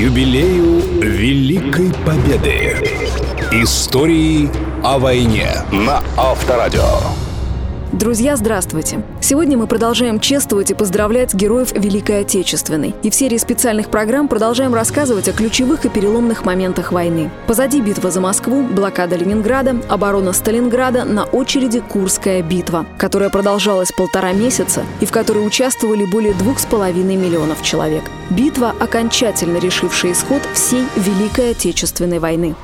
юбилею Великой Победы. Истории о войне на Авторадио. Друзья, здравствуйте! Сегодня мы продолжаем чествовать и поздравлять героев Великой Отечественной. И в серии специальных программ продолжаем рассказывать о ключевых и переломных моментах войны. Позади битва за Москву, блокада Ленинграда, оборона Сталинграда, на очереди Курская битва, которая продолжалась полтора месяца и в которой участвовали более двух с половиной миллионов человек. Битва, окончательно решившая исход всей Великой Отечественной войны.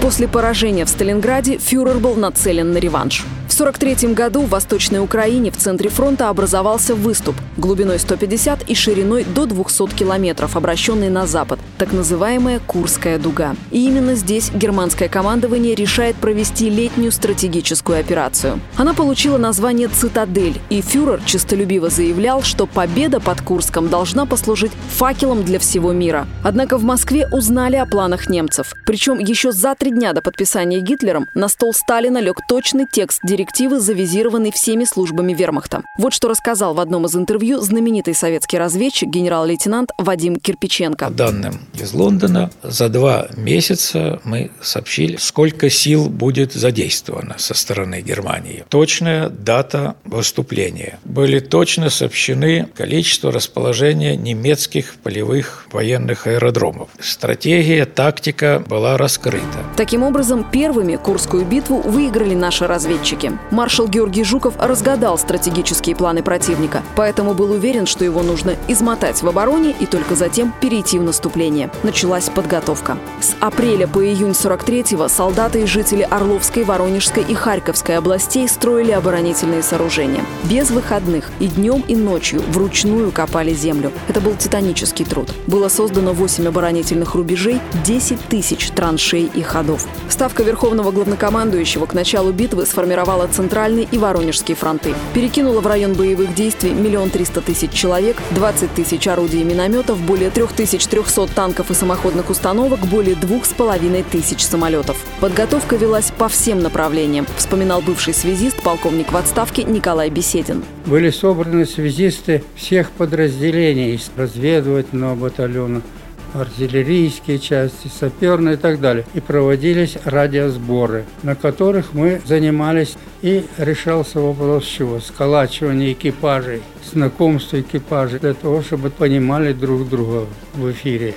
После поражения в Сталинграде фюрер был нацелен на реванш. В 1943 году в Восточной Украине в центре фронта образовался выступ глубиной 150 и шириной до 200 километров, обращенный на запад, так называемая Курская дуга. И именно здесь германское командование решает провести летнюю стратегическую операцию. Она получила название «Цитадель», и фюрер честолюбиво заявлял, что победа под Курском должна послужить факелом для всего мира. Однако в Москве узнали о планах немцев. Причем еще за три дня до подписания Гитлером на стол Сталина лег точный текст директивы, завизированный всеми службами вермахта. Вот что рассказал в одном из интервью знаменитый советский разведчик генерал-лейтенант Вадим Кирпиченко. По данным из Лондона, за два месяца мы сообщили, сколько сил будет задействовано со стороны Германии. Точная дата выступления. Были точно сообщены количество расположения немецких полевых военных аэродромов. Стратегия, тактика была раскрыта. Таким образом, первыми Курскую битву выиграли наши разведчики. Маршал Георгий Жуков разгадал стратегические планы противника, поэтому был уверен, что его нужно измотать в обороне и только затем перейти в наступление. Началась подготовка. С апреля по июнь 43-го солдаты и жители Орловской, Воронежской и Харьковской областей строили оборонительные сооружения. Без выходных и днем, и ночью вручную копали землю. Это был титанический труд. Было создано 8 оборонительных рубежей, 10 тысяч траншей и ходов. Ставка Верховного главнокомандующего к началу битвы сформировала Центральный и Воронежские фронты. Перекинула в район боевых действий миллион триста тысяч человек, 20 тысяч орудий и минометов, более 3300 танков и самоходных установок, более двух с половиной тысяч самолетов. Подготовка велась по всем направлениям, вспоминал бывший связист, полковник в отставке Николай Беседин. Были собраны связисты всех подразделений из разведывательного батальона, артиллерийские части, саперные и так далее. И проводились радиосборы, на которых мы занимались и решался вопрос чего? Сколачивания экипажей, знакомства экипажей, для того, чтобы понимали друг друга в эфире.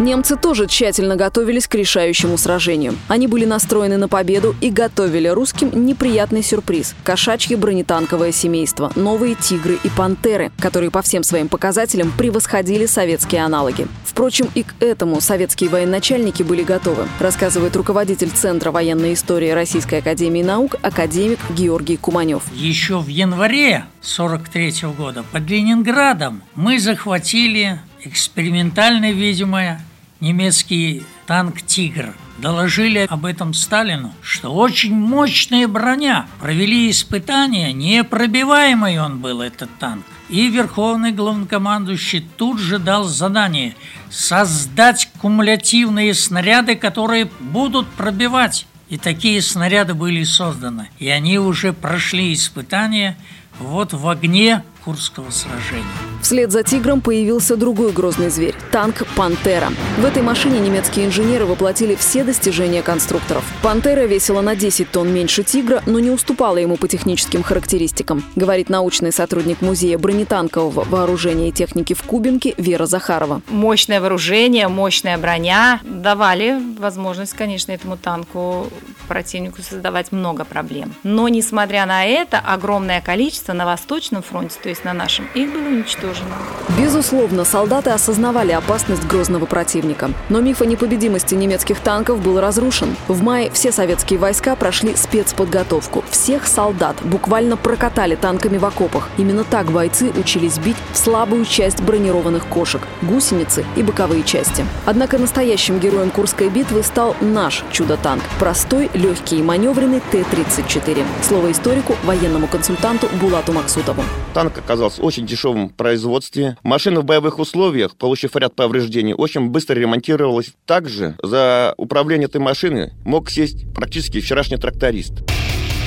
Немцы тоже тщательно готовились к решающему сражению. Они были настроены на победу и готовили русским неприятный сюрприз – кошачье бронетанковое семейство, новые «Тигры» и «Пантеры», которые по всем своим показателям превосходили советские аналоги. Впрочем, и к этому советские военачальники были готовы, рассказывает руководитель Центра военной истории Российской академии наук академик Георгий Куманев. Еще в январе 43 года под Ленинградом мы захватили экспериментально, видимо, немецкий танк «Тигр». Доложили об этом Сталину, что очень мощная броня. Провели испытания, непробиваемый он был, этот танк. И Верховный главнокомандующий тут же дал задание создать кумулятивные снаряды, которые будут пробивать. И такие снаряды были созданы. И они уже прошли испытания вот в огне Курского сражения. Вслед за «Тигром» появился другой грозный зверь – танк «Пантера». В этой машине немецкие инженеры воплотили все достижения конструкторов. «Пантера» весила на 10 тонн меньше «Тигра», но не уступала ему по техническим характеристикам, говорит научный сотрудник музея бронетанкового вооружения и техники в Кубинке Вера Захарова. Мощное вооружение, мощная броня давали возможность, конечно, этому танку противнику создавать много проблем. Но, несмотря на это, огромное количество на Восточном фронте, то есть на нашем, их было уничтожено. Безусловно, солдаты осознавали опасность грозного противника. Но миф о непобедимости немецких танков был разрушен. В мае все советские войска прошли спецподготовку. Всех солдат буквально прокатали танками в окопах. Именно так бойцы учились бить в слабую часть бронированных кошек – гусеницы и боковые части. Однако настоящим героем Курской битвы стал наш чудо-танк – простой, легкий и маневренный Т-34. Слово историку, военному консультанту Булату Максутову. Танк оказался очень дешевом производстве. Машина в боевых условиях, получив ряд повреждений, очень быстро ремонтировалась. Также за управление этой машиной мог сесть практически вчерашний тракторист.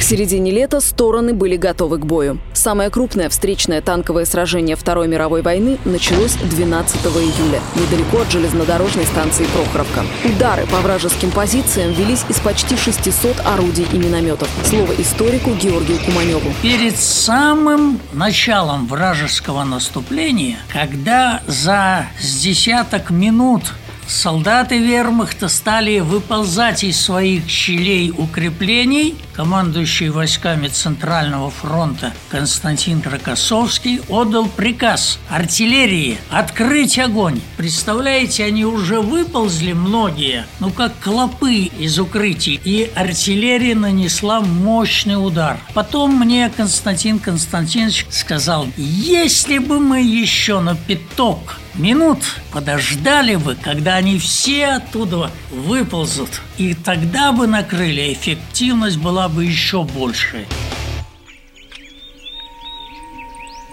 Середине лета стороны были готовы к бою. Самое крупное встречное танковое сражение Второй мировой войны началось 12 июля, недалеко от железнодорожной станции Прохоровка. Удары по вражеским позициям велись из почти 600 орудий и минометов. Слово историку Георгию Куманеву. Перед самым началом вражеского наступления, когда за с десяток минут Солдаты вермахта стали выползать из своих щелей укреплений. Командующий войсками Центрального фронта Константин Кракосовский отдал приказ артиллерии открыть огонь. Представляете, они уже выползли многие, ну как клопы из укрытий, и артиллерия нанесла мощный удар. Потом мне Константин Константинович сказал, если бы мы еще на пяток минут подождали бы, когда они все оттуда выползут, и тогда бы накрыли, эффективность была бы еще больше.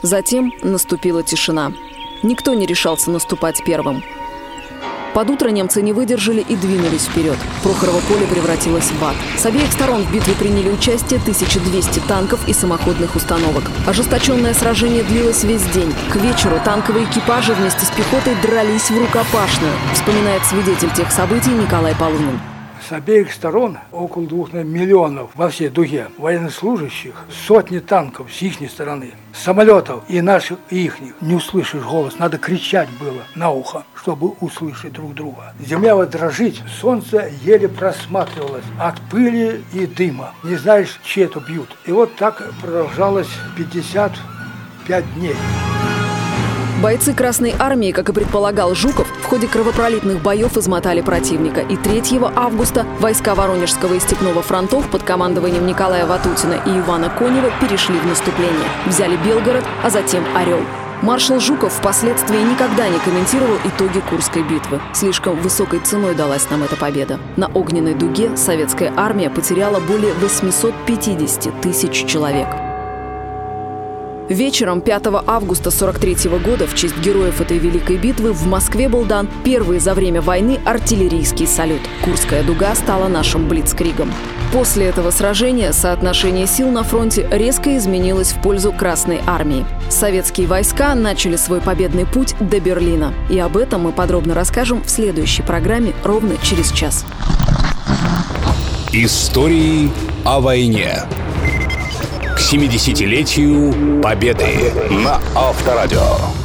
Затем наступила тишина. Никто не решался наступать первым. Под утро немцы не выдержали и двинулись вперед. Прохорово поле превратилось в ад. С обеих сторон в битве приняли участие 1200 танков и самоходных установок. Ожесточенное сражение длилось весь день. К вечеру танковые экипажи вместе с пехотой дрались в рукопашную, вспоминает свидетель тех событий Николай Полунин. С обеих сторон около двух миллионов во всей дуге военнослужащих, сотни танков с их стороны, самолетов и наших, и их. Не услышишь голос, надо кричать было на ухо, чтобы услышать друг друга. Земля вот дрожит, солнце еле просматривалось от пыли и дыма. Не знаешь, чьи это бьют. И вот так продолжалось 55 дней. Бойцы Красной Армии, как и предполагал Жуков, в ходе кровопролитных боев измотали противника. И 3 августа войска Воронежского и Степного фронтов под командованием Николая Ватутина и Ивана Конева перешли в наступление. Взяли Белгород, а затем Орел. Маршал Жуков впоследствии никогда не комментировал итоги Курской битвы. Слишком высокой ценой далась нам эта победа. На огненной дуге советская армия потеряла более 850 тысяч человек. Вечером 5 августа 43 года в честь героев этой великой битвы в Москве был дан первый за время войны артиллерийский салют. Курская дуга стала нашим блицкригом. После этого сражения соотношение сил на фронте резко изменилось в пользу Красной армии. Советские войска начали свой победный путь до Берлина. И об этом мы подробно расскажем в следующей программе ровно через час. Истории о войне. 70-летию Победы на Авторадио.